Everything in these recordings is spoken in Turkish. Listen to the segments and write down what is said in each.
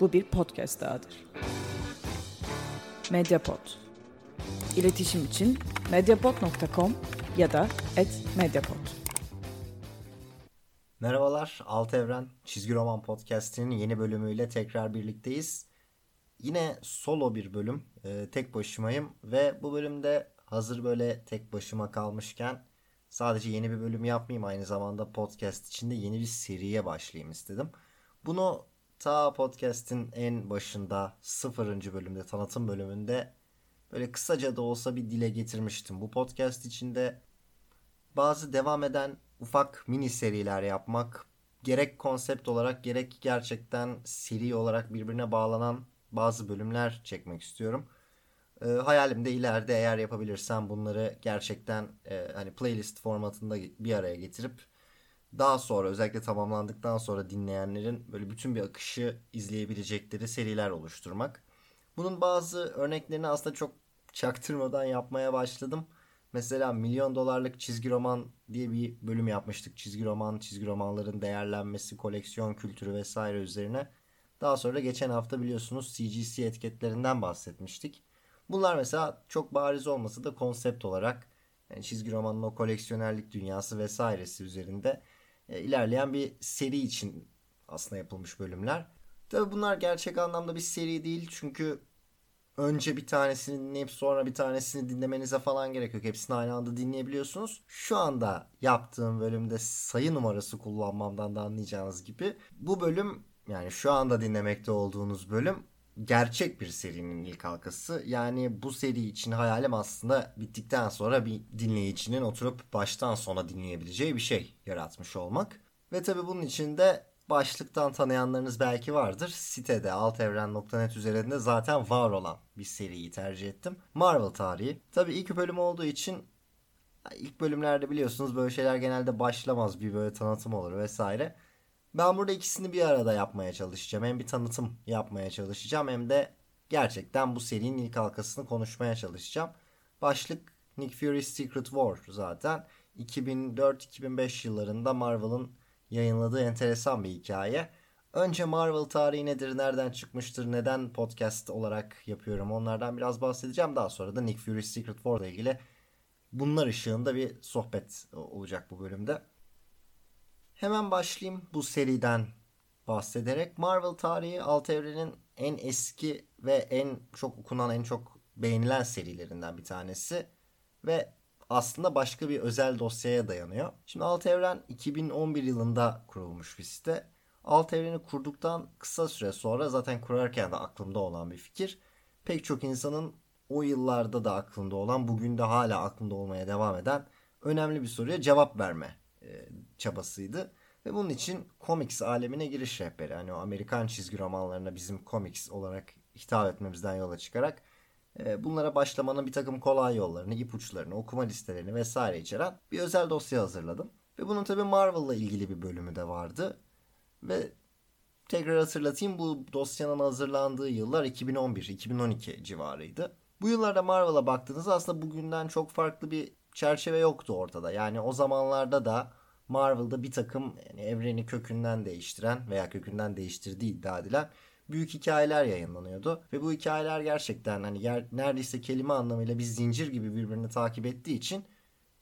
Bu bir podcast dahadır. Mediapod. İletişim için mediapod.com ya da @mediapod. Merhabalar, Alt Evren Çizgi Roman Podcast'inin yeni bölümüyle tekrar birlikteyiz. Yine solo bir bölüm, e, tek başımayım ve bu bölümde hazır böyle tek başıma kalmışken sadece yeni bir bölüm yapmayayım aynı zamanda podcast içinde yeni bir seriye başlayayım istedim. Bunu ta podcast'in en başında sıfırıncı bölümde tanıtım bölümünde böyle kısaca da olsa bir dile getirmiştim. Bu podcast içinde bazı devam eden ufak mini seriler yapmak gerek konsept olarak gerek gerçekten seri olarak birbirine bağlanan bazı bölümler çekmek istiyorum. E, hayalim de ileride eğer yapabilirsem bunları gerçekten e, hani playlist formatında bir araya getirip daha sonra özellikle tamamlandıktan sonra dinleyenlerin böyle bütün bir akışı izleyebilecekleri seriler oluşturmak. Bunun bazı örneklerini aslında çok çaktırmadan yapmaya başladım. Mesela milyon dolarlık çizgi roman diye bir bölüm yapmıştık. Çizgi roman, çizgi romanların değerlenmesi, koleksiyon kültürü vesaire üzerine. Daha sonra geçen hafta biliyorsunuz CGC etiketlerinden bahsetmiştik. Bunlar mesela çok bariz olmasa da konsept olarak yani çizgi romanın o koleksiyonerlik dünyası vesairesi üzerinde ilerleyen bir seri için aslında yapılmış bölümler. Tabi bunlar gerçek anlamda bir seri değil çünkü önce bir tanesini dinleyip sonra bir tanesini dinlemenize falan gerek yok. Hepsini aynı anda dinleyebiliyorsunuz. Şu anda yaptığım bölümde sayı numarası kullanmamdan da anlayacağınız gibi bu bölüm yani şu anda dinlemekte olduğunuz bölüm gerçek bir serinin ilk halkası. Yani bu seri için hayalim aslında bittikten sonra bir dinleyicinin oturup baştan sona dinleyebileceği bir şey yaratmış olmak. Ve tabi bunun için de başlıktan tanıyanlarınız belki vardır. Sitede altevren.net üzerinde zaten var olan bir seriyi tercih ettim. Marvel tarihi. Tabi ilk bölüm olduğu için ilk bölümlerde biliyorsunuz böyle şeyler genelde başlamaz. Bir böyle tanıtım olur vesaire. Ben burada ikisini bir arada yapmaya çalışacağım. Hem bir tanıtım yapmaya çalışacağım hem de gerçekten bu serinin ilk halkasını konuşmaya çalışacağım. Başlık Nick Fury's Secret War zaten. 2004-2005 yıllarında Marvel'ın yayınladığı enteresan bir hikaye. Önce Marvel tarihi nedir, nereden çıkmıştır, neden podcast olarak yapıyorum onlardan biraz bahsedeceğim. Daha sonra da Nick Fury's Secret War ile ilgili bunlar ışığında bir sohbet olacak bu bölümde. Hemen başlayayım bu seriden bahsederek. Marvel tarihi alt evrenin en eski ve en çok okunan, en çok beğenilen serilerinden bir tanesi. Ve aslında başka bir özel dosyaya dayanıyor. Şimdi Alt Evren 2011 yılında kurulmuş bir site. Alt Evren'i kurduktan kısa süre sonra zaten kurarken de aklımda olan bir fikir. Pek çok insanın o yıllarda da aklında olan, bugün de hala aklında olmaya devam eden önemli bir soruya cevap verme e, çabasıydı. Ve bunun için komiks alemine giriş rehberi. Hani o Amerikan çizgi romanlarına bizim komiks olarak hitap etmemizden yola çıkarak e, bunlara başlamanın bir takım kolay yollarını, ipuçlarını, okuma listelerini vesaire içeren bir özel dosya hazırladım. Ve bunun tabi Marvel'la ilgili bir bölümü de vardı. Ve tekrar hatırlatayım bu dosyanın hazırlandığı yıllar 2011-2012 civarıydı. Bu yıllarda Marvel'a baktığınızda aslında bugünden çok farklı bir çerçeve yoktu ortada. Yani o zamanlarda da Marvel'da bir takım yani evreni kökünden değiştiren veya kökünden değiştirdiği iddia edilen büyük hikayeler yayınlanıyordu. Ve bu hikayeler gerçekten hani yer, neredeyse kelime anlamıyla bir zincir gibi birbirini takip ettiği için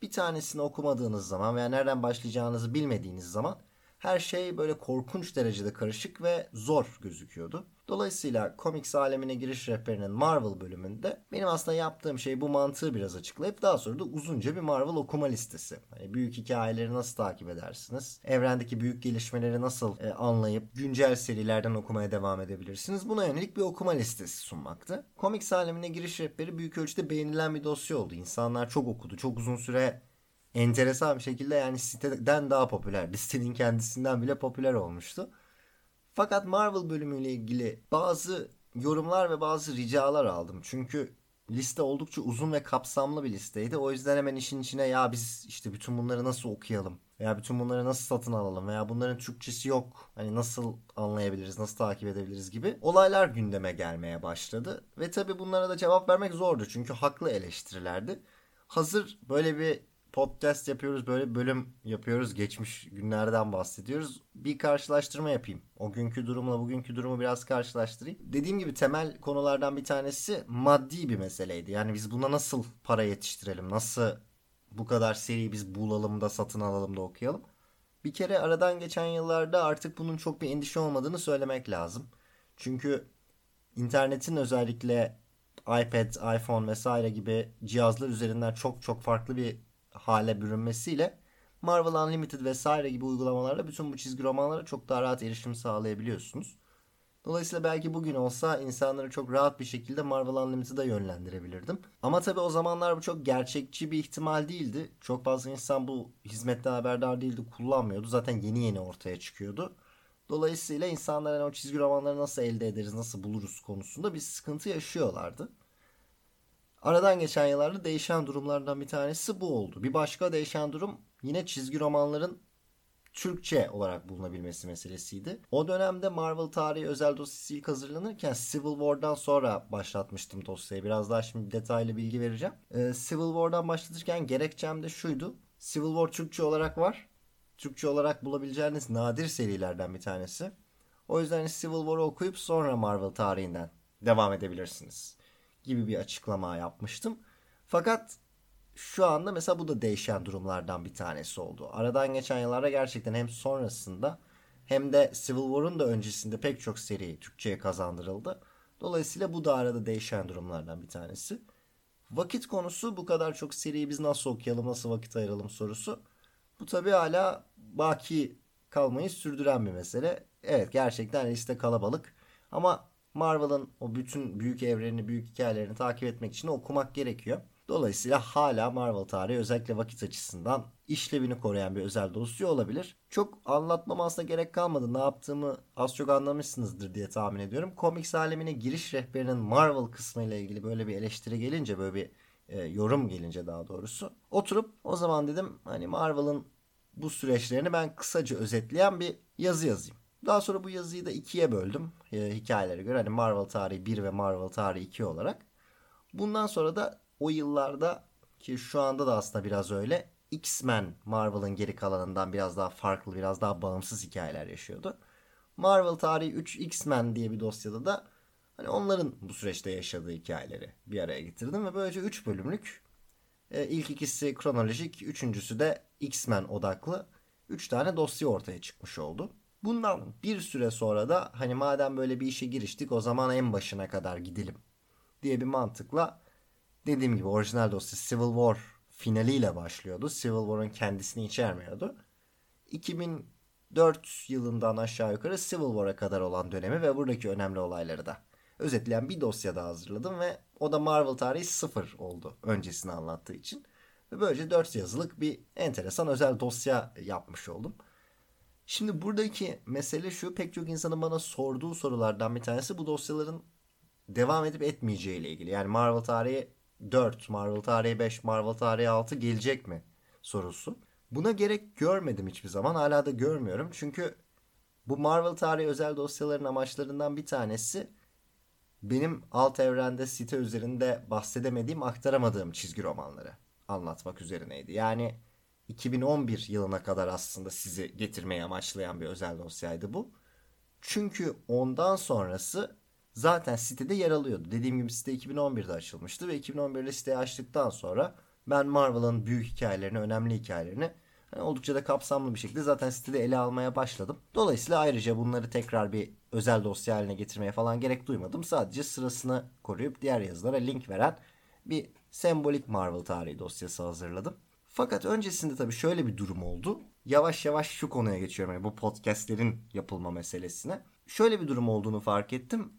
bir tanesini okumadığınız zaman veya nereden başlayacağınızı bilmediğiniz zaman her şey böyle korkunç derecede karışık ve zor gözüküyordu. Dolayısıyla komiks alemine giriş rehberinin Marvel bölümünde benim aslında yaptığım şey bu mantığı biraz açıklayıp daha sonra da uzunca bir Marvel okuma listesi. Hani büyük hikayeleri nasıl takip edersiniz? Evrendeki büyük gelişmeleri nasıl e, anlayıp güncel serilerden okumaya devam edebilirsiniz? Buna yönelik bir okuma listesi sunmaktı. Komiks alemine giriş rehberi büyük ölçüde beğenilen bir dosya oldu. İnsanlar çok okudu. Çok uzun süre enteresan bir şekilde yani siteden daha popüler. Sitenin kendisinden bile popüler olmuştu. Fakat Marvel bölümüyle ilgili bazı yorumlar ve bazı ricalar aldım. Çünkü liste oldukça uzun ve kapsamlı bir listeydi. O yüzden hemen işin içine ya biz işte bütün bunları nasıl okuyalım veya bütün bunları nasıl satın alalım veya bunların Türkçesi yok. Hani nasıl anlayabiliriz, nasıl takip edebiliriz gibi olaylar gündeme gelmeye başladı. Ve tabi bunlara da cevap vermek zordu çünkü haklı eleştirilerdi. Hazır böyle bir podcast yapıyoruz böyle bölüm yapıyoruz geçmiş günlerden bahsediyoruz. Bir karşılaştırma yapayım. O günkü durumla bugünkü durumu biraz karşılaştırayım. Dediğim gibi temel konulardan bir tanesi maddi bir meseleydi. Yani biz buna nasıl para yetiştirelim? Nasıl bu kadar seri biz bulalım da satın alalım da okuyalım? Bir kere aradan geçen yıllarda artık bunun çok bir endişe olmadığını söylemek lazım. Çünkü internetin özellikle iPad, iPhone vesaire gibi cihazlar üzerinden çok çok farklı bir hale bürünmesiyle Marvel Unlimited vesaire gibi uygulamalarla bütün bu çizgi romanlara çok daha rahat erişim sağlayabiliyorsunuz. Dolayısıyla belki bugün olsa insanları çok rahat bir şekilde Marvel Unlimited'a yönlendirebilirdim. Ama tabii o zamanlar bu çok gerçekçi bir ihtimal değildi. Çok fazla insan bu hizmetten haberdar değildi, kullanmıyordu. Zaten yeni yeni ortaya çıkıyordu. Dolayısıyla insanlar hani o çizgi romanları nasıl elde ederiz, nasıl buluruz konusunda bir sıkıntı yaşıyorlardı. Aradan geçen yıllarda değişen durumlardan bir tanesi bu oldu. Bir başka değişen durum yine çizgi romanların Türkçe olarak bulunabilmesi meselesiydi. O dönemde Marvel tarihi özel dosyası ilk hazırlanırken Civil War'dan sonra başlatmıştım dosyayı. Biraz daha şimdi detaylı bilgi vereceğim. Ee, Civil War'dan başlatırken gerekçem de şuydu. Civil War Türkçe olarak var. Türkçe olarak bulabileceğiniz nadir serilerden bir tanesi. O yüzden Civil War'ı okuyup sonra Marvel tarihinden devam edebilirsiniz gibi bir açıklama yapmıştım. Fakat şu anda mesela bu da değişen durumlardan bir tanesi oldu. Aradan geçen yıllarda gerçekten hem sonrasında hem de Civil War'un da öncesinde pek çok seri Türkçe'ye kazandırıldı. Dolayısıyla bu da arada değişen durumlardan bir tanesi. Vakit konusu bu kadar çok seriyi biz nasıl okuyalım, nasıl vakit ayıralım sorusu. Bu tabii hala baki kalmayı sürdüren bir mesele. Evet gerçekten liste kalabalık ama Marvel'ın o bütün büyük evrenini, büyük hikayelerini takip etmek için okumak gerekiyor. Dolayısıyla hala Marvel tarihi özellikle vakit açısından işlevini koruyan bir özel dosya olabilir. Çok anlatmam aslında gerek kalmadı. Ne yaptığımı az çok anlamışsınızdır diye tahmin ediyorum. Comics alemine giriş rehberinin Marvel kısmı ile ilgili böyle bir eleştiri gelince böyle bir e, yorum gelince daha doğrusu oturup o zaman dedim hani Marvel'ın bu süreçlerini ben kısaca özetleyen bir yazı yazayım. Daha sonra bu yazıyı da ikiye böldüm e, hikayelere göre. Hani Marvel tarihi 1 ve Marvel tarihi 2 olarak. Bundan sonra da o yıllarda ki şu anda da aslında biraz öyle X-Men Marvel'ın geri kalanından biraz daha farklı, biraz daha bağımsız hikayeler yaşıyordu. Marvel tarihi 3 X-Men diye bir dosyada da hani onların bu süreçte yaşadığı hikayeleri bir araya getirdim ve böylece 3 bölümlük e, ilk ikisi kronolojik, üçüncüsü de X-Men odaklı 3 tane dosya ortaya çıkmış oldu. Bundan bir süre sonra da hani madem böyle bir işe giriştik o zaman en başına kadar gidelim diye bir mantıkla dediğim gibi orijinal dosya Civil War finaliyle başlıyordu. Civil War'ın kendisini içermiyordu. 2004 yılından aşağı yukarı Civil War'a kadar olan dönemi ve buradaki önemli olayları da özetleyen bir dosya da hazırladım ve o da Marvel tarihi sıfır oldu öncesini anlattığı için. Ve böylece 4 yazılık bir enteresan özel dosya yapmış oldum. Şimdi buradaki mesele şu pek çok insanın bana sorduğu sorulardan bir tanesi bu dosyaların devam edip etmeyeceği ile ilgili. Yani Marvel tarihi 4, Marvel tarihi 5, Marvel tarihi 6 gelecek mi sorusu. Buna gerek görmedim hiçbir zaman. Hala da görmüyorum. Çünkü bu Marvel tarihi özel dosyaların amaçlarından bir tanesi benim alt evrende site üzerinde bahsedemediğim, aktaramadığım çizgi romanları anlatmak üzerineydi. Yani 2011 yılına kadar aslında sizi getirmeye amaçlayan bir özel dosyaydı bu. Çünkü ondan sonrası zaten sitede yer alıyordu. Dediğim gibi site 2011'de açılmıştı ve 2011'de siteyi açtıktan sonra ben Marvel'ın büyük hikayelerini, önemli hikayelerini yani oldukça da kapsamlı bir şekilde zaten sitede ele almaya başladım. Dolayısıyla ayrıca bunları tekrar bir özel dosya haline getirmeye falan gerek duymadım. Sadece sırasını koruyup diğer yazılara link veren bir sembolik Marvel tarihi dosyası hazırladım. Fakat öncesinde tabii şöyle bir durum oldu. Yavaş yavaş şu konuya geçiyorum yani bu podcastlerin yapılma meselesine. Şöyle bir durum olduğunu fark ettim.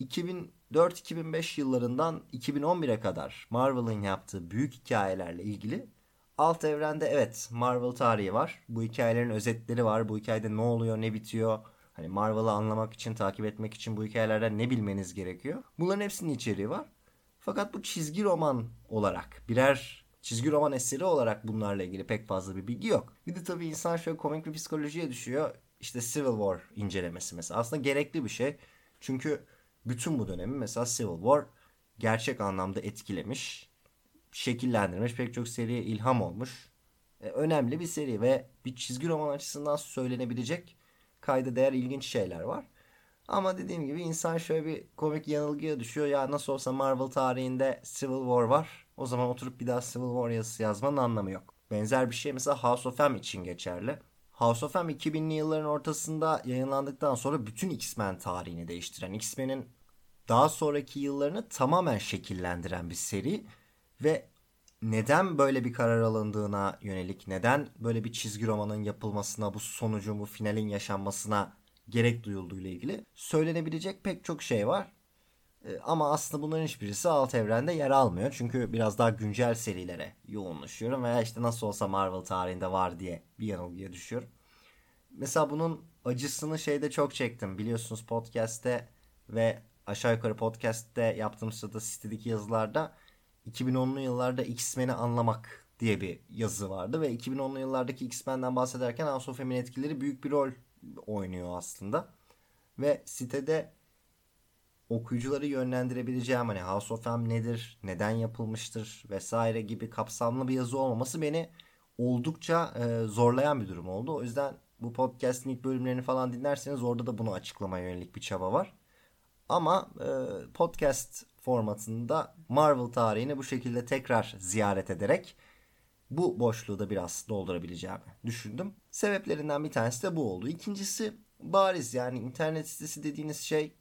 2004-2005 yıllarından 2011'e kadar Marvel'ın yaptığı büyük hikayelerle ilgili alt evrende evet Marvel tarihi var. Bu hikayelerin özetleri var. Bu hikayede ne oluyor, ne bitiyor. Hani Marvel'ı anlamak için, takip etmek için bu hikayelerden ne bilmeniz gerekiyor. Bunların hepsinin içeriği var. Fakat bu çizgi roman olarak birer çizgi roman eseri olarak bunlarla ilgili pek fazla bir bilgi yok. Bir de tabii insan şöyle komik bir psikolojiye düşüyor. İşte Civil War incelemesi mesela. Aslında gerekli bir şey. Çünkü bütün bu dönemi mesela Civil War gerçek anlamda etkilemiş. şekillendirmiş. Pek çok seriye ilham olmuş. E, önemli bir seri ve bir çizgi roman açısından söylenebilecek kayda değer ilginç şeyler var. Ama dediğim gibi insan şöyle bir komik yanılgıya düşüyor. Ya nasıl olsa Marvel tarihinde Civil War var. O zaman oturup bir daha Civil War yazısı yazmanın anlamı yok. Benzer bir şey mesela House of M için geçerli. House of M 2000'li yılların ortasında yayınlandıktan sonra bütün X-Men tarihini değiştiren, X-Men'in daha sonraki yıllarını tamamen şekillendiren bir seri ve neden böyle bir karar alındığına yönelik, neden böyle bir çizgi romanın yapılmasına, bu sonucun, bu finalin yaşanmasına gerek duyulduğu ilgili söylenebilecek pek çok şey var. Ee, ama aslında bunların hiçbirisi alt evrende yer almıyor. Çünkü biraz daha güncel serilere yoğunlaşıyorum. Veya işte nasıl olsa Marvel tarihinde var diye bir yanılgıya düşüyorum. Mesela bunun acısını şeyde çok çektim. Biliyorsunuz podcast'te ve aşağı yukarı podcast'te yaptığım sırada sitedeki yazılarda 2010'lu yıllarda X-Men'i anlamak diye bir yazı vardı ve 2010'lu yıllardaki X-Men'den bahsederken House of M'in etkileri büyük bir rol oynuyor aslında. Ve sitede okuyucuları yönlendirebileceğim hani House of M nedir, neden yapılmıştır vesaire gibi kapsamlı bir yazı olmaması beni oldukça e, zorlayan bir durum oldu. O yüzden bu podcast'in ilk bölümlerini falan dinlerseniz orada da bunu açıklamaya yönelik bir çaba var. Ama e, podcast formatında Marvel tarihini bu şekilde tekrar ziyaret ederek bu boşluğu da biraz doldurabileceğimi düşündüm. Sebeplerinden bir tanesi de bu oldu. İkincisi bariz yani internet sitesi dediğiniz şey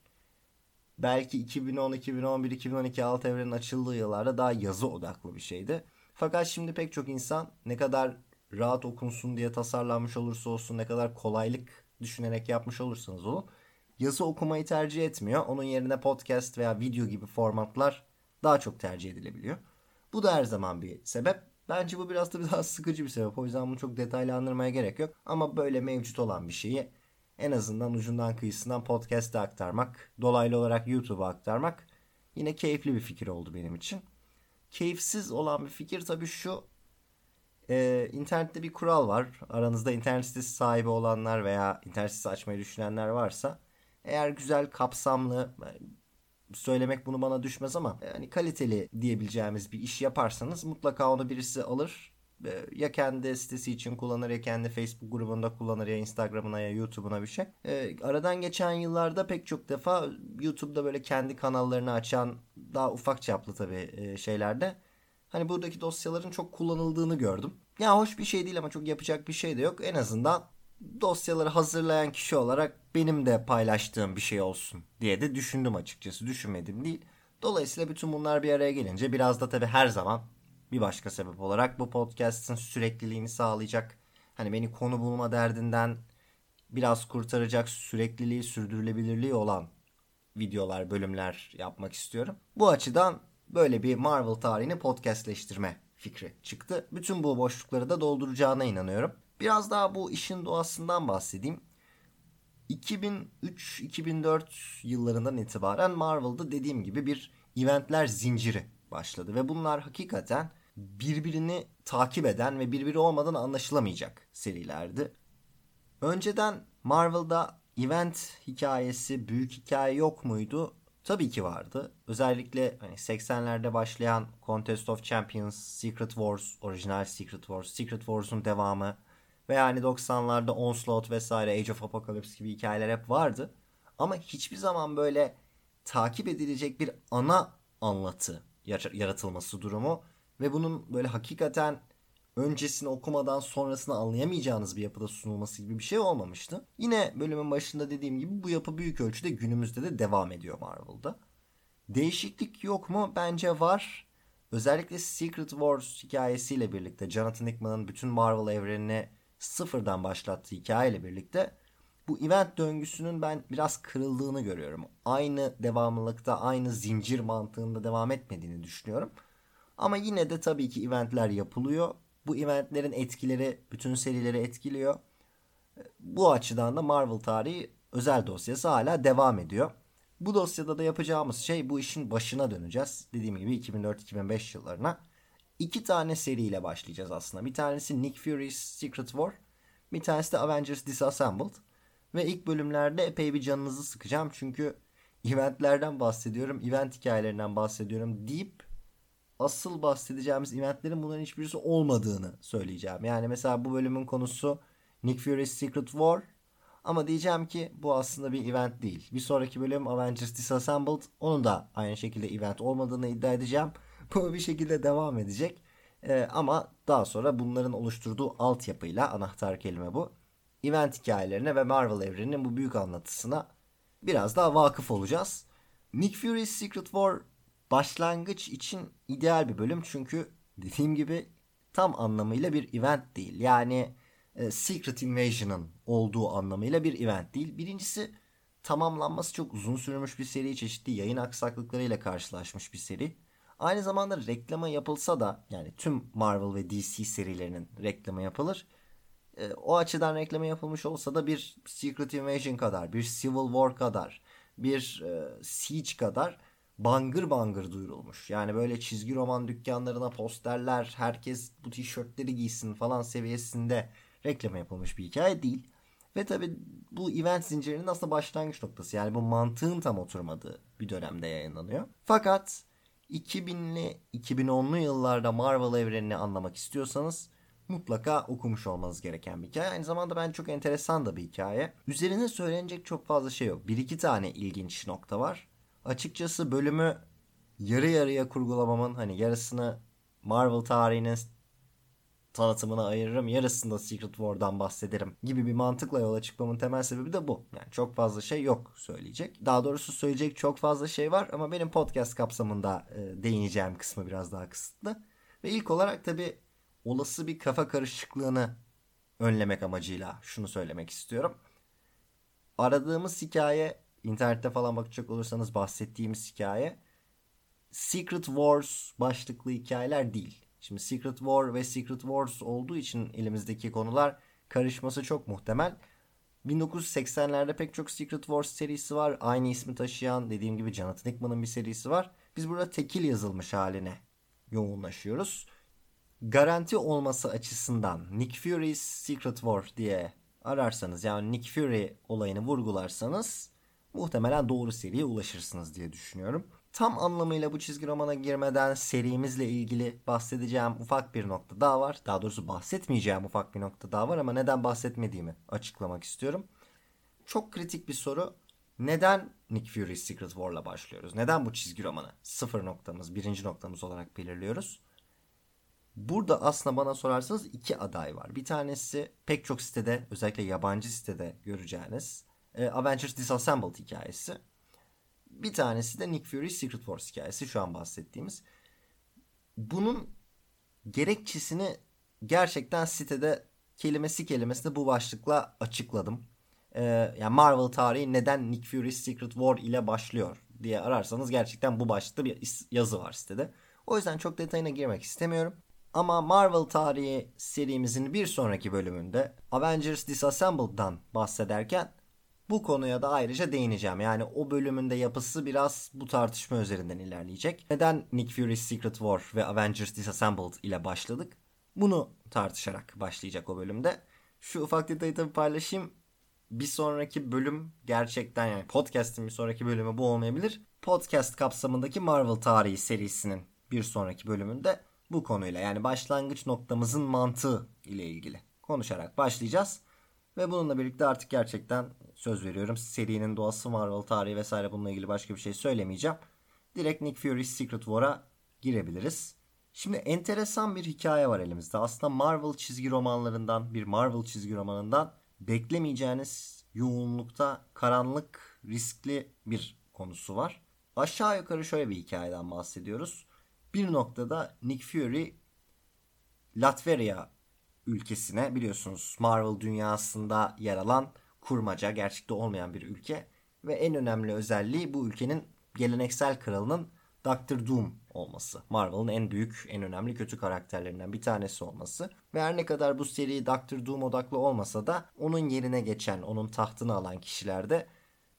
belki 2010, 2011, 2012 alt evrenin açıldığı yıllarda daha yazı odaklı bir şeydi. Fakat şimdi pek çok insan ne kadar rahat okunsun diye tasarlanmış olursa olsun, ne kadar kolaylık düşünerek yapmış olursanız olun, yazı okumayı tercih etmiyor. Onun yerine podcast veya video gibi formatlar daha çok tercih edilebiliyor. Bu da her zaman bir sebep. Bence bu biraz da daha sıkıcı bir sebep. O yüzden bunu çok detaylandırmaya gerek yok. Ama böyle mevcut olan bir şeyi en azından ucundan kıyısından podcast'te aktarmak, dolaylı olarak YouTube'a aktarmak yine keyifli bir fikir oldu benim için. Keyifsiz olan bir fikir tabii şu. Ee, internette bir kural var. Aranızda internet sitesi sahibi olanlar veya internet sitesi açmayı düşünenler varsa eğer güzel, kapsamlı, söylemek bunu bana düşmez ama yani kaliteli diyebileceğimiz bir iş yaparsanız mutlaka onu birisi alır. Ee, ya kendi sitesi için kullanır ya kendi Facebook grubunda kullanır ya Instagram'ına ya YouTube'una bir şey. Ee, aradan geçen yıllarda pek çok defa YouTube'da böyle kendi kanallarını açan daha ufak çaplı tabii e, şeylerde hani buradaki dosyaların çok kullanıldığını gördüm. Ya hoş bir şey değil ama çok yapacak bir şey de yok. En azından dosyaları hazırlayan kişi olarak benim de paylaştığım bir şey olsun diye de düşündüm açıkçası. Düşünmedim değil. Dolayısıyla bütün bunlar bir araya gelince biraz da tabii her zaman bir başka sebep olarak bu podcast'ın sürekliliğini sağlayacak. Hani beni konu bulma derdinden biraz kurtaracak sürekliliği, sürdürülebilirliği olan videolar, bölümler yapmak istiyorum. Bu açıdan böyle bir Marvel tarihini podcastleştirme fikri çıktı. Bütün bu boşlukları da dolduracağına inanıyorum. Biraz daha bu işin doğasından bahsedeyim. 2003-2004 yıllarından itibaren Marvel'da dediğim gibi bir eventler zinciri başladı ve bunlar hakikaten birbirini takip eden ve birbiri olmadan anlaşılamayacak serilerdi. Önceden Marvel'da event hikayesi, büyük hikaye yok muydu? Tabii ki vardı. Özellikle hani 80'lerde başlayan Contest of Champions, Secret Wars, orijinal Secret Wars, Secret Wars'un devamı ve yani 90'larda Onslaught vesaire Age of Apocalypse gibi hikayeler hep vardı. Ama hiçbir zaman böyle takip edilecek bir ana anlatı yaratılması durumu ve bunun böyle hakikaten öncesini okumadan sonrasını anlayamayacağınız bir yapıda sunulması gibi bir şey olmamıştı. Yine bölümün başında dediğim gibi bu yapı büyük ölçüde günümüzde de devam ediyor Marvel'da. Değişiklik yok mu? Bence var. Özellikle Secret Wars hikayesiyle birlikte Jonathan Hickman'ın bütün Marvel evrenini sıfırdan başlattığı hikayeyle birlikte bu event döngüsünün ben biraz kırıldığını görüyorum. Aynı devamlılıkta, aynı zincir mantığında devam etmediğini düşünüyorum. Ama yine de tabii ki eventler yapılıyor. Bu eventlerin etkileri bütün serileri etkiliyor. Bu açıdan da Marvel tarihi özel dosyası hala devam ediyor. Bu dosyada da yapacağımız şey bu işin başına döneceğiz. Dediğim gibi 2004-2005 yıllarına. İki tane seriyle başlayacağız aslında. Bir tanesi Nick Fury's Secret War. Bir tanesi de Avengers Disassembled. Ve ilk bölümlerde epey bir canınızı sıkacağım. Çünkü eventlerden bahsediyorum, event hikayelerinden bahsediyorum deyip asıl bahsedeceğimiz eventlerin bunların hiçbirisi olmadığını söyleyeceğim. Yani mesela bu bölümün konusu Nick Fury's Secret War ama diyeceğim ki bu aslında bir event değil. Bir sonraki bölüm Avengers Disassembled. Onun da aynı şekilde event olmadığını iddia edeceğim. Bu bir şekilde devam edecek. Ee, ama daha sonra bunların oluşturduğu altyapıyla anahtar kelime bu. Event hikayelerine ve Marvel evreninin bu büyük anlatısına biraz daha vakıf olacağız. Nick Fury's Secret War başlangıç için ideal bir bölüm çünkü dediğim gibi tam anlamıyla bir event değil. Yani e, Secret Invasion'ın olduğu anlamıyla bir event değil. Birincisi tamamlanması çok uzun sürmüş bir seri, çeşitli yayın aksaklıklarıyla karşılaşmış bir seri. Aynı zamanda reklama yapılsa da yani tüm Marvel ve DC serilerinin reklamı yapılır. E, o açıdan reklama yapılmış olsa da bir Secret Invasion kadar, bir Civil War kadar, bir e, Siege kadar bangır bangır duyurulmuş. Yani böyle çizgi roman dükkanlarına posterler, herkes bu tişörtleri giysin falan seviyesinde reklama yapılmış bir hikaye değil. Ve tabi bu event zincirinin aslında başlangıç noktası. Yani bu mantığın tam oturmadığı bir dönemde yayınlanıyor. Fakat 2000'li 2010'lu yıllarda Marvel evrenini anlamak istiyorsanız mutlaka okumuş olmanız gereken bir hikaye. Aynı zamanda ben çok enteresan da bir hikaye. Üzerine söylenecek çok fazla şey yok. Bir iki tane ilginç nokta var. Açıkçası bölümü yarı yarıya kurgulamamın hani yarısını Marvel tarihinin tanıtımına ayırırım. Yarısında Secret War'dan bahsederim gibi bir mantıkla yola çıkmamın temel sebebi de bu. Yani çok fazla şey yok söyleyecek. Daha doğrusu söyleyecek çok fazla şey var ama benim podcast kapsamında e, değineceğim kısmı biraz daha kısıtlı. Ve ilk olarak tabii olası bir kafa karışıklığını önlemek amacıyla şunu söylemek istiyorum. Aradığımız hikaye internette falan bakacak olursanız bahsettiğimiz hikaye Secret Wars başlıklı hikayeler değil. Şimdi Secret War ve Secret Wars olduğu için elimizdeki konular karışması çok muhtemel. 1980'lerde pek çok Secret Wars serisi var. Aynı ismi taşıyan dediğim gibi Jonathan Hickman'ın bir serisi var. Biz burada tekil yazılmış haline yoğunlaşıyoruz. Garanti olması açısından Nick Fury's Secret War diye ararsanız yani Nick Fury olayını vurgularsanız muhtemelen doğru seriye ulaşırsınız diye düşünüyorum. Tam anlamıyla bu çizgi romana girmeden serimizle ilgili bahsedeceğim ufak bir nokta daha var. Daha doğrusu bahsetmeyeceğim ufak bir nokta daha var ama neden bahsetmediğimi açıklamak istiyorum. Çok kritik bir soru. Neden Nick Fury Secret War'la başlıyoruz? Neden bu çizgi romanı sıfır noktamız, birinci noktamız olarak belirliyoruz? Burada aslında bana sorarsanız iki aday var. Bir tanesi pek çok sitede özellikle yabancı sitede göreceğiniz e, Avengers Disassembled hikayesi. Bir tanesi de Nick Fury Secret Wars hikayesi şu an bahsettiğimiz. Bunun gerekçesini gerçekten sitede kelimesi kelimesine bu başlıkla açıkladım. Ee, yani Marvel tarihi neden Nick Fury Secret War ile başlıyor diye ararsanız gerçekten bu başlıkta bir yazı var sitede. O yüzden çok detayına girmek istemiyorum. Ama Marvel tarihi serimizin bir sonraki bölümünde Avengers Disassembled'dan bahsederken bu konuya da ayrıca değineceğim. Yani o bölümünde yapısı biraz bu tartışma üzerinden ilerleyecek. Neden Nick Fury's Secret War ve Avengers Disassembled ile başladık? Bunu tartışarak başlayacak o bölümde. Şu ufak detayı tabii paylaşayım. Bir sonraki bölüm gerçekten yani podcast'in bir sonraki bölümü bu olmayabilir. Podcast kapsamındaki Marvel tarihi serisinin bir sonraki bölümünde bu konuyla yani başlangıç noktamızın mantığı ile ilgili konuşarak başlayacağız. Ve bununla birlikte artık gerçekten söz veriyorum serinin doğası Marvel tarihi vesaire bununla ilgili başka bir şey söylemeyeceğim. Direkt Nick Fury Secret War'a girebiliriz. Şimdi enteresan bir hikaye var elimizde. Aslında Marvel çizgi romanlarından, bir Marvel çizgi romanından beklemeyeceğiniz yoğunlukta karanlık, riskli bir konusu var. Aşağı yukarı şöyle bir hikayeden bahsediyoruz. Bir noktada Nick Fury Latveria ülkesine biliyorsunuz Marvel dünyasında yer alan kurmaca, gerçekte olmayan bir ülke ve en önemli özelliği bu ülkenin geleneksel kralının Doctor Doom olması. Marvel'ın en büyük, en önemli kötü karakterlerinden bir tanesi olması. Ve her ne kadar bu seri Doctor Doom odaklı olmasa da onun yerine geçen, onun tahtını alan kişilerde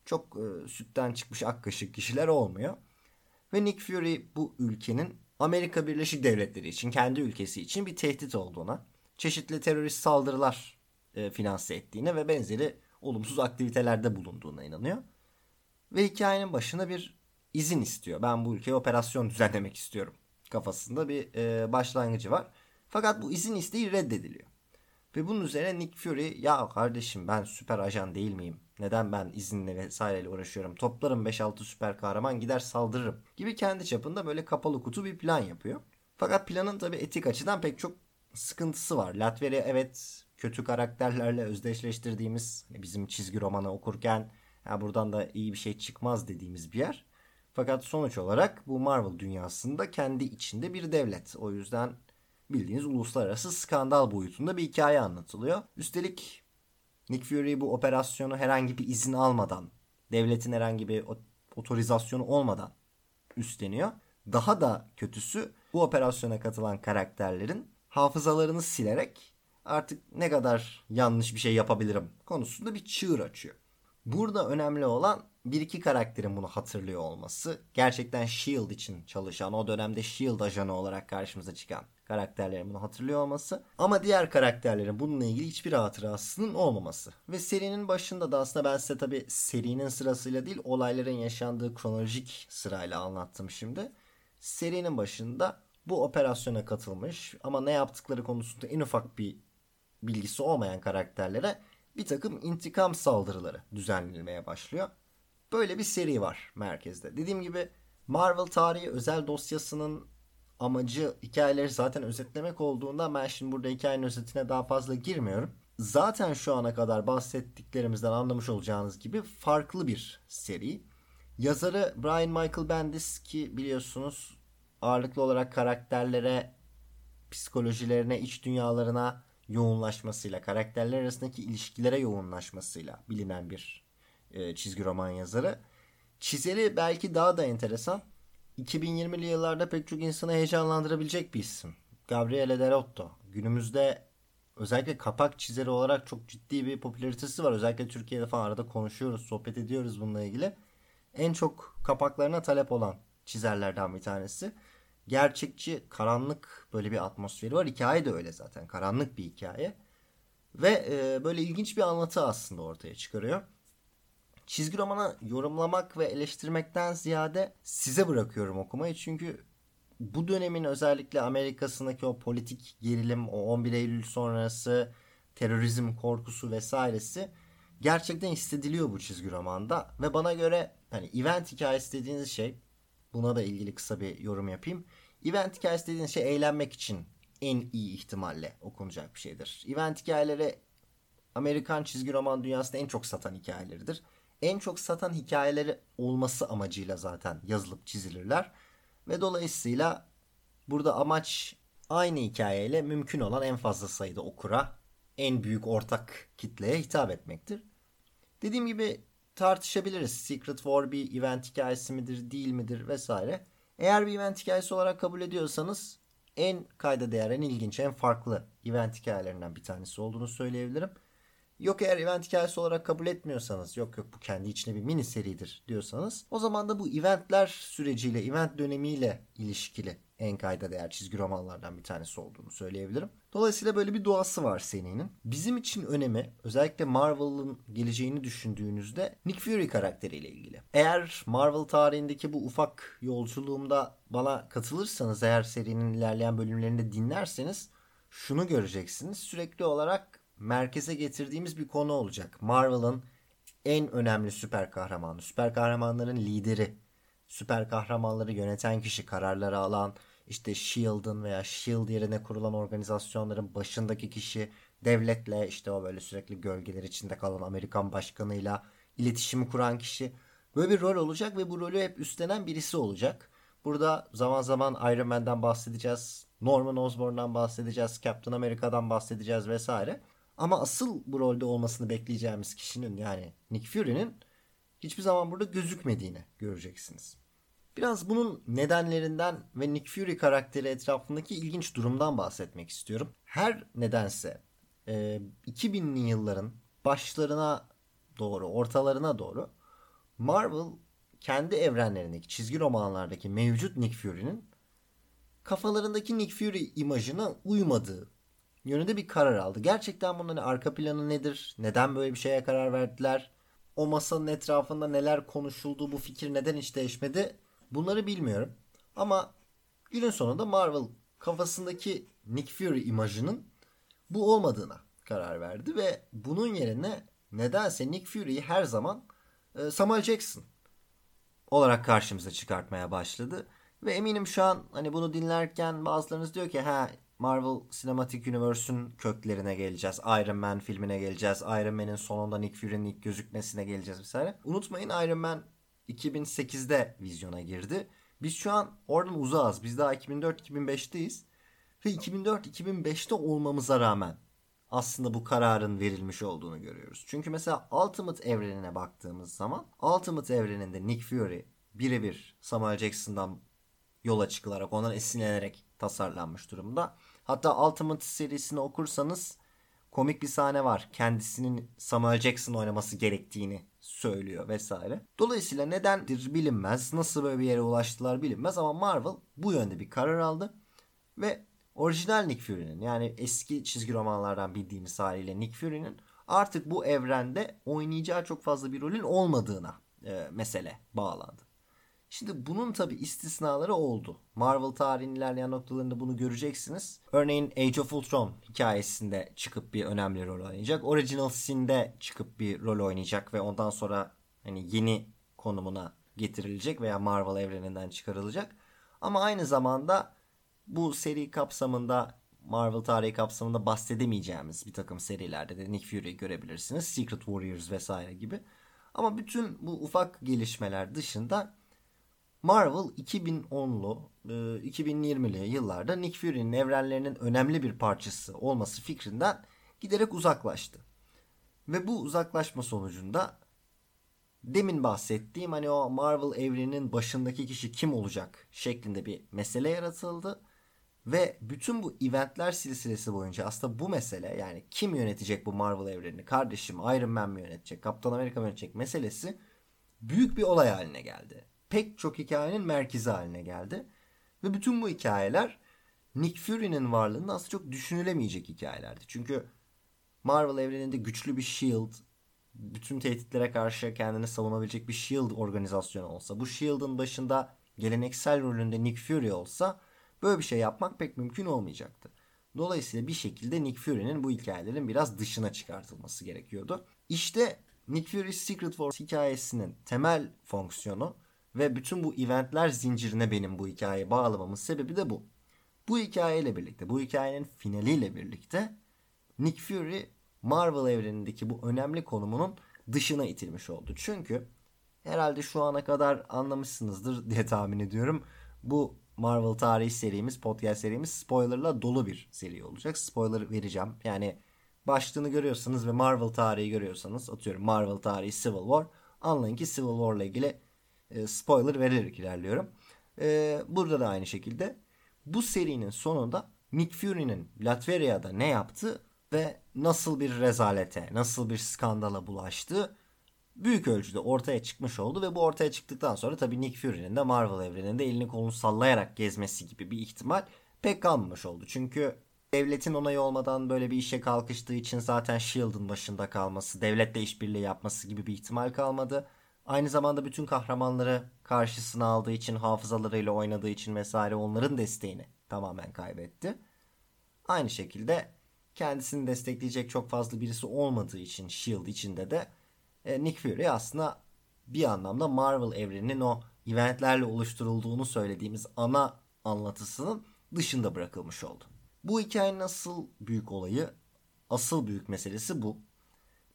çok e, sütten çıkmış ak kaşık kişiler olmuyor. Ve Nick Fury bu ülkenin Amerika Birleşik Devletleri için, kendi ülkesi için bir tehdit olduğuna, çeşitli terörist saldırılar e, finanse ettiğine ve benzeri olumsuz aktivitelerde bulunduğuna inanıyor. Ve hikayenin başına bir izin istiyor. Ben bu ülkeye operasyon düzenlemek istiyorum kafasında bir e, başlangıcı var. Fakat bu izin isteği reddediliyor. Ve bunun üzerine Nick Fury ya kardeşim ben süper ajan değil miyim? Neden ben izinle vesaireyle uğraşıyorum? Toplarım 5-6 süper kahraman gider saldırırım gibi kendi çapında böyle kapalı kutu bir plan yapıyor. Fakat planın tabi etik açıdan pek çok sıkıntısı var. Latveria evet kötü karakterlerle özdeşleştirdiğimiz bizim çizgi romanı okurken ya buradan da iyi bir şey çıkmaz dediğimiz bir yer. Fakat sonuç olarak bu Marvel dünyasında kendi içinde bir devlet. O yüzden bildiğiniz uluslararası skandal boyutunda bir hikaye anlatılıyor. Üstelik Nick Fury bu operasyonu herhangi bir izin almadan, devletin herhangi bir otorizasyonu olmadan üstleniyor. Daha da kötüsü bu operasyona katılan karakterlerin hafızalarını silerek artık ne kadar yanlış bir şey yapabilirim konusunda bir çığır açıyor. Burada önemli olan bir iki karakterin bunu hatırlıyor olması. Gerçekten S.H.I.E.L.D. için çalışan, o dönemde S.H.I.E.L.D. ajanı olarak karşımıza çıkan karakterlerin bunu hatırlıyor olması. Ama diğer karakterlerin bununla ilgili hiçbir hatırasının olmaması. Ve serinin başında da aslında ben size tabi serinin sırasıyla değil olayların yaşandığı kronolojik sırayla anlattım şimdi. Serinin başında bu operasyona katılmış ama ne yaptıkları konusunda en ufak bir bilgisi olmayan karakterlere bir takım intikam saldırıları düzenlenmeye başlıyor. Böyle bir seri var merkezde. Dediğim gibi Marvel tarihi özel dosyasının amacı hikayeleri zaten özetlemek olduğunda ben şimdi burada hikayenin özetine daha fazla girmiyorum. Zaten şu ana kadar bahsettiklerimizden anlamış olacağınız gibi farklı bir seri. Yazarı Brian Michael Bendis ki biliyorsunuz ağırlıklı olarak karakterlere, psikolojilerine, iç dünyalarına yoğunlaşmasıyla, karakterler arasındaki ilişkilere yoğunlaşmasıyla bilinen bir e, çizgi roman yazarı. Çizeri belki daha da enteresan. 2020'li yıllarda pek çok insanı heyecanlandırabilecek bir isim. Gabriele Delotto. Günümüzde özellikle kapak çizeri olarak çok ciddi bir popülaritesi var. Özellikle Türkiye'de falan arada konuşuyoruz, sohbet ediyoruz bununla ilgili. En çok kapaklarına talep olan çizerlerden bir tanesi. Gerçekçi, karanlık böyle bir atmosferi var. Hikaye de öyle zaten. Karanlık bir hikaye. Ve e, böyle ilginç bir anlatı aslında ortaya çıkarıyor çizgi romanı yorumlamak ve eleştirmekten ziyade size bırakıyorum okumayı. Çünkü bu dönemin özellikle Amerika'sındaki o politik gerilim, o 11 Eylül sonrası terörizm korkusu vesairesi gerçekten hissediliyor bu çizgi romanda ve bana göre hani event hikayesi dediğiniz şey buna da ilgili kısa bir yorum yapayım. Event hikayesi dediğiniz şey eğlenmek için en iyi ihtimalle okunacak bir şeydir. Event hikayeleri Amerikan çizgi roman dünyasında en çok satan hikayeleridir en çok satan hikayeleri olması amacıyla zaten yazılıp çizilirler. Ve dolayısıyla burada amaç aynı hikayeyle mümkün olan en fazla sayıda okura, en büyük ortak kitleye hitap etmektir. Dediğim gibi tartışabiliriz. Secret War bir event hikayesi midir, değil midir vesaire. Eğer bir event hikayesi olarak kabul ediyorsanız en kayda değer, en ilginç, en farklı event hikayelerinden bir tanesi olduğunu söyleyebilirim. Yok eğer event hikayesi olarak kabul etmiyorsanız yok yok bu kendi içine bir mini seridir diyorsanız o zaman da bu eventler süreciyle event dönemiyle ilişkili en kayda değer çizgi romanlardan bir tanesi olduğunu söyleyebilirim. Dolayısıyla böyle bir doğası var serinin. Bizim için önemi özellikle Marvel'ın geleceğini düşündüğünüzde Nick Fury karakteriyle ilgili. Eğer Marvel tarihindeki bu ufak yolculuğumda bana katılırsanız eğer serinin ilerleyen bölümlerinde dinlerseniz şunu göreceksiniz. Sürekli olarak merkeze getirdiğimiz bir konu olacak. Marvel'ın en önemli süper kahramanı, süper kahramanların lideri, süper kahramanları yöneten kişi, kararları alan, işte S.H.I.E.L.D'ın veya S.H.I.E.L.D. yerine kurulan organizasyonların başındaki kişi, devletle işte o böyle sürekli gölgeler içinde kalan Amerikan başkanıyla iletişimi kuran kişi. Böyle bir rol olacak ve bu rolü hep üstlenen birisi olacak. Burada zaman zaman Iron Man'den bahsedeceğiz. Norman Osborn'dan bahsedeceğiz. Captain America'dan bahsedeceğiz vesaire. Ama asıl bu rolde olmasını bekleyeceğimiz kişinin yani Nick Fury'nin hiçbir zaman burada gözükmediğini göreceksiniz. Biraz bunun nedenlerinden ve Nick Fury karakteri etrafındaki ilginç durumdan bahsetmek istiyorum. Her nedense 2000'li yılların başlarına doğru, ortalarına doğru Marvel kendi evrenlerindeki çizgi romanlardaki mevcut Nick Fury'nin kafalarındaki Nick Fury imajına uymadığı yönünde bir karar aldı. Gerçekten bunun hani arka planı nedir? Neden böyle bir şeye karar verdiler? O masanın etrafında neler konuşuldu? Bu fikir neden hiç değişmedi? Bunları bilmiyorum. Ama Günün sonunda Marvel kafasındaki Nick Fury imajının bu olmadığına karar verdi ve bunun yerine nedense Nick Fury'yi her zaman e, Samuel Jackson olarak karşımıza çıkartmaya başladı. Ve eminim şu an hani bunu dinlerken bazılarınız diyor ki ha Marvel Cinematic Universe'ün köklerine geleceğiz. Iron Man filmine geleceğiz. Iron Man'in sonunda Nick Fury'nin ilk gözükmesine geleceğiz vesaire. Unutmayın Iron Man 2008'de vizyona girdi. Biz şu an oradan uzağız. Biz daha 2004-2005'teyiz. Ve 2004-2005'te olmamıza rağmen aslında bu kararın verilmiş olduğunu görüyoruz. Çünkü mesela Ultimate evrenine baktığımız zaman Ultimate evreninde Nick Fury birebir Samuel Jackson'dan yola çıkılarak ondan esinlenerek tasarlanmış durumda. Hatta Ultimate serisini okursanız komik bir sahne var. Kendisinin Samuel Jackson oynaması gerektiğini söylüyor vesaire. Dolayısıyla nedendir bilinmez. Nasıl böyle bir yere ulaştılar bilinmez ama Marvel bu yönde bir karar aldı. Ve orijinal Nick Fury'nin yani eski çizgi romanlardan bildiğimiz haliyle Nick Fury'nin artık bu evrende oynayacağı çok fazla bir rolün olmadığına e, mesele bağlandı. Şimdi bunun tabi istisnaları oldu. Marvel tarihinin ilerleyen noktalarında bunu göreceksiniz. Örneğin Age of Ultron hikayesinde çıkıp bir önemli rol oynayacak. Original Sin'de çıkıp bir rol oynayacak ve ondan sonra hani yeni konumuna getirilecek veya Marvel evreninden çıkarılacak. Ama aynı zamanda bu seri kapsamında Marvel tarihi kapsamında bahsedemeyeceğimiz bir takım serilerde de Nick Fury'yi görebilirsiniz. Secret Warriors vesaire gibi. Ama bütün bu ufak gelişmeler dışında Marvel 2010'lu, 2020'li e, yıllarda Nick Fury'nin evrenlerinin önemli bir parçası olması fikrinden giderek uzaklaştı. Ve bu uzaklaşma sonucunda demin bahsettiğim hani o Marvel evreninin başındaki kişi kim olacak şeklinde bir mesele yaratıldı. Ve bütün bu eventler silsilesi boyunca aslında bu mesele yani kim yönetecek bu Marvel evrenini kardeşim Iron Man mi yönetecek Kaptan Amerika mı yönetecek meselesi büyük bir olay haline geldi pek çok hikayenin merkezi haline geldi. Ve bütün bu hikayeler Nick Fury'nin varlığında aslında çok düşünülemeyecek hikayelerdi. Çünkü Marvel evreninde güçlü bir shield, bütün tehditlere karşı kendini savunabilecek bir shield organizasyonu olsa, bu shield'ın başında geleneksel rolünde Nick Fury olsa böyle bir şey yapmak pek mümkün olmayacaktı. Dolayısıyla bir şekilde Nick Fury'nin bu hikayelerin biraz dışına çıkartılması gerekiyordu. İşte Nick Fury Secret Wars hikayesinin temel fonksiyonu ve bütün bu eventler zincirine benim bu hikayeyi bağlamamın sebebi de bu. Bu hikayeyle birlikte, bu hikayenin finaliyle birlikte Nick Fury Marvel evrenindeki bu önemli konumunun dışına itilmiş oldu. Çünkü herhalde şu ana kadar anlamışsınızdır diye tahmin ediyorum. Bu Marvel tarihi serimiz, podcast serimiz spoilerla dolu bir seri olacak. Spoiler vereceğim. Yani başlığını görüyorsanız ve Marvel tarihi görüyorsanız atıyorum Marvel tarihi Civil War anlayın ki Civil War ile ilgili e, spoiler vererek ilerliyorum. E, burada da aynı şekilde bu serinin sonunda Nick Fury'nin Latveria'da ne yaptı ve nasıl bir rezalete, nasıl bir skandala bulaştı büyük ölçüde ortaya çıkmış oldu ve bu ortaya çıktıktan sonra tabii Nick Fury'nin de Marvel evreninde elini kolunu sallayarak gezmesi gibi bir ihtimal pek kalmamış oldu. Çünkü devletin onayı olmadan böyle bir işe kalkıştığı için zaten S.H.I.E.L.D'ın başında kalması, devletle işbirliği yapması gibi bir ihtimal kalmadı. Aynı zamanda bütün kahramanları karşısına aldığı için, hafızalarıyla oynadığı için vesaire onların desteğini tamamen kaybetti. Aynı şekilde kendisini destekleyecek çok fazla birisi olmadığı için S.H.I.E.L.D. içinde de e, Nick Fury aslında bir anlamda Marvel evreninin o eventlerle oluşturulduğunu söylediğimiz ana anlatısının dışında bırakılmış oldu. Bu hikayenin asıl büyük olayı, asıl büyük meselesi bu.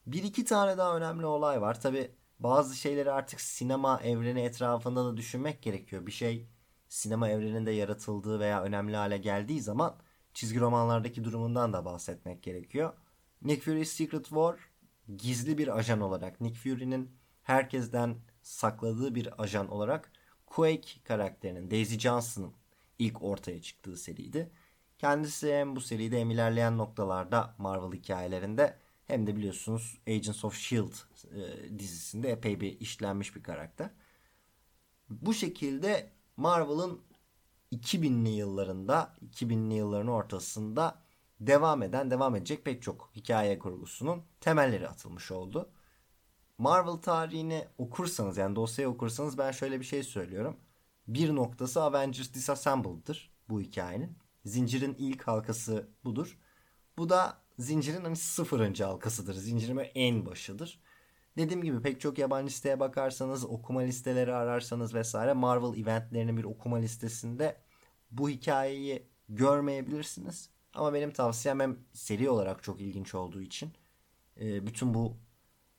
Bir iki tane daha önemli olay var. Tabi bazı şeyleri artık sinema evreni etrafında da düşünmek gerekiyor. Bir şey sinema evreninde yaratıldığı veya önemli hale geldiği zaman çizgi romanlardaki durumundan da bahsetmek gerekiyor. Nick Fury Secret War gizli bir ajan olarak Nick Fury'nin herkesten sakladığı bir ajan olarak Quake karakterinin Daisy Johnson'ın ilk ortaya çıktığı seriydi. Kendisi hem bu seride hem ilerleyen noktalarda Marvel hikayelerinde hem de biliyorsunuz Agents of S.H.I.E.L.D. E, dizisinde epey bir işlenmiş bir karakter. Bu şekilde Marvel'ın 2000'li yıllarında, 2000'li yılların ortasında devam eden, devam edecek pek çok hikaye kurgusunun temelleri atılmış oldu. Marvel tarihini okursanız yani dosyayı okursanız ben şöyle bir şey söylüyorum. bir noktası Avengers Disassembled'dır bu hikayenin. Zincirin ilk halkası budur. Bu da zincirin hani sıfırıncı halkasıdır. Zincirin en başıdır. Dediğim gibi pek çok yabancı siteye bakarsanız, okuma listeleri ararsanız vesaire Marvel eventlerinin bir okuma listesinde bu hikayeyi görmeyebilirsiniz. Ama benim tavsiyem hem seri olarak çok ilginç olduğu için e, bütün bu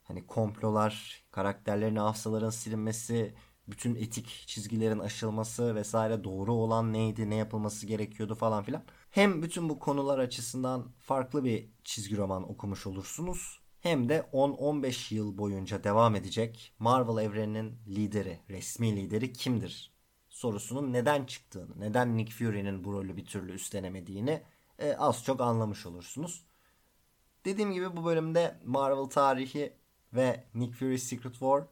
hani komplolar, karakterlerin hafızaların silinmesi, bütün etik çizgilerin aşılması vesaire doğru olan neydi, ne yapılması gerekiyordu falan filan. Hem bütün bu konular açısından farklı bir çizgi roman okumuş olursunuz. Hem de 10-15 yıl boyunca devam edecek Marvel evreninin lideri, resmi lideri kimdir sorusunun neden çıktığını, neden Nick Fury'nin bu rolü bir türlü üstlenemediğini e, az çok anlamış olursunuz. Dediğim gibi bu bölümde Marvel tarihi ve Nick Fury Secret War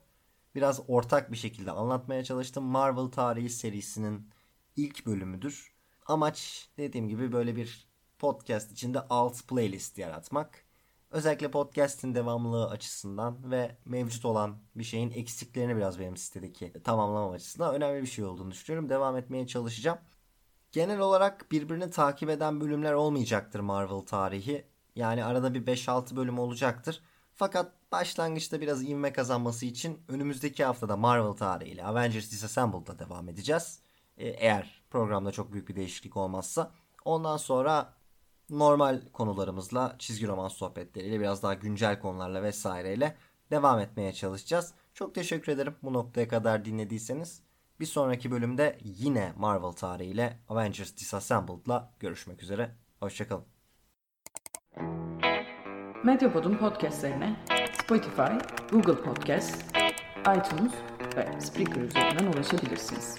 biraz ortak bir şekilde anlatmaya çalıştım. Marvel tarihi serisinin ilk bölümüdür. Amaç dediğim gibi böyle bir podcast içinde alt playlist yaratmak. Özellikle podcast'in devamlılığı açısından ve mevcut olan bir şeyin eksiklerini biraz benim sitedeki tamamlamam açısından önemli bir şey olduğunu düşünüyorum. Devam etmeye çalışacağım. Genel olarak birbirini takip eden bölümler olmayacaktır Marvel tarihi. Yani arada bir 5-6 bölüm olacaktır. Fakat başlangıçta biraz ivme kazanması için önümüzdeki haftada Marvel tarihiyle Avengers Disassembled'da devam edeceğiz. Ee, eğer programda çok büyük bir değişiklik olmazsa. Ondan sonra normal konularımızla, çizgi roman sohbetleriyle, biraz daha güncel konularla vesaireyle devam etmeye çalışacağız. Çok teşekkür ederim bu noktaya kadar dinlediyseniz. Bir sonraki bölümde yine Marvel tarihiyle Avengers Disassembled'la görüşmek üzere. Hoşçakalın. Medyapod'un podcastlerine Spotify, Google Podcast, iTunes ve Spreaker üzerinden ulaşabilirsiniz.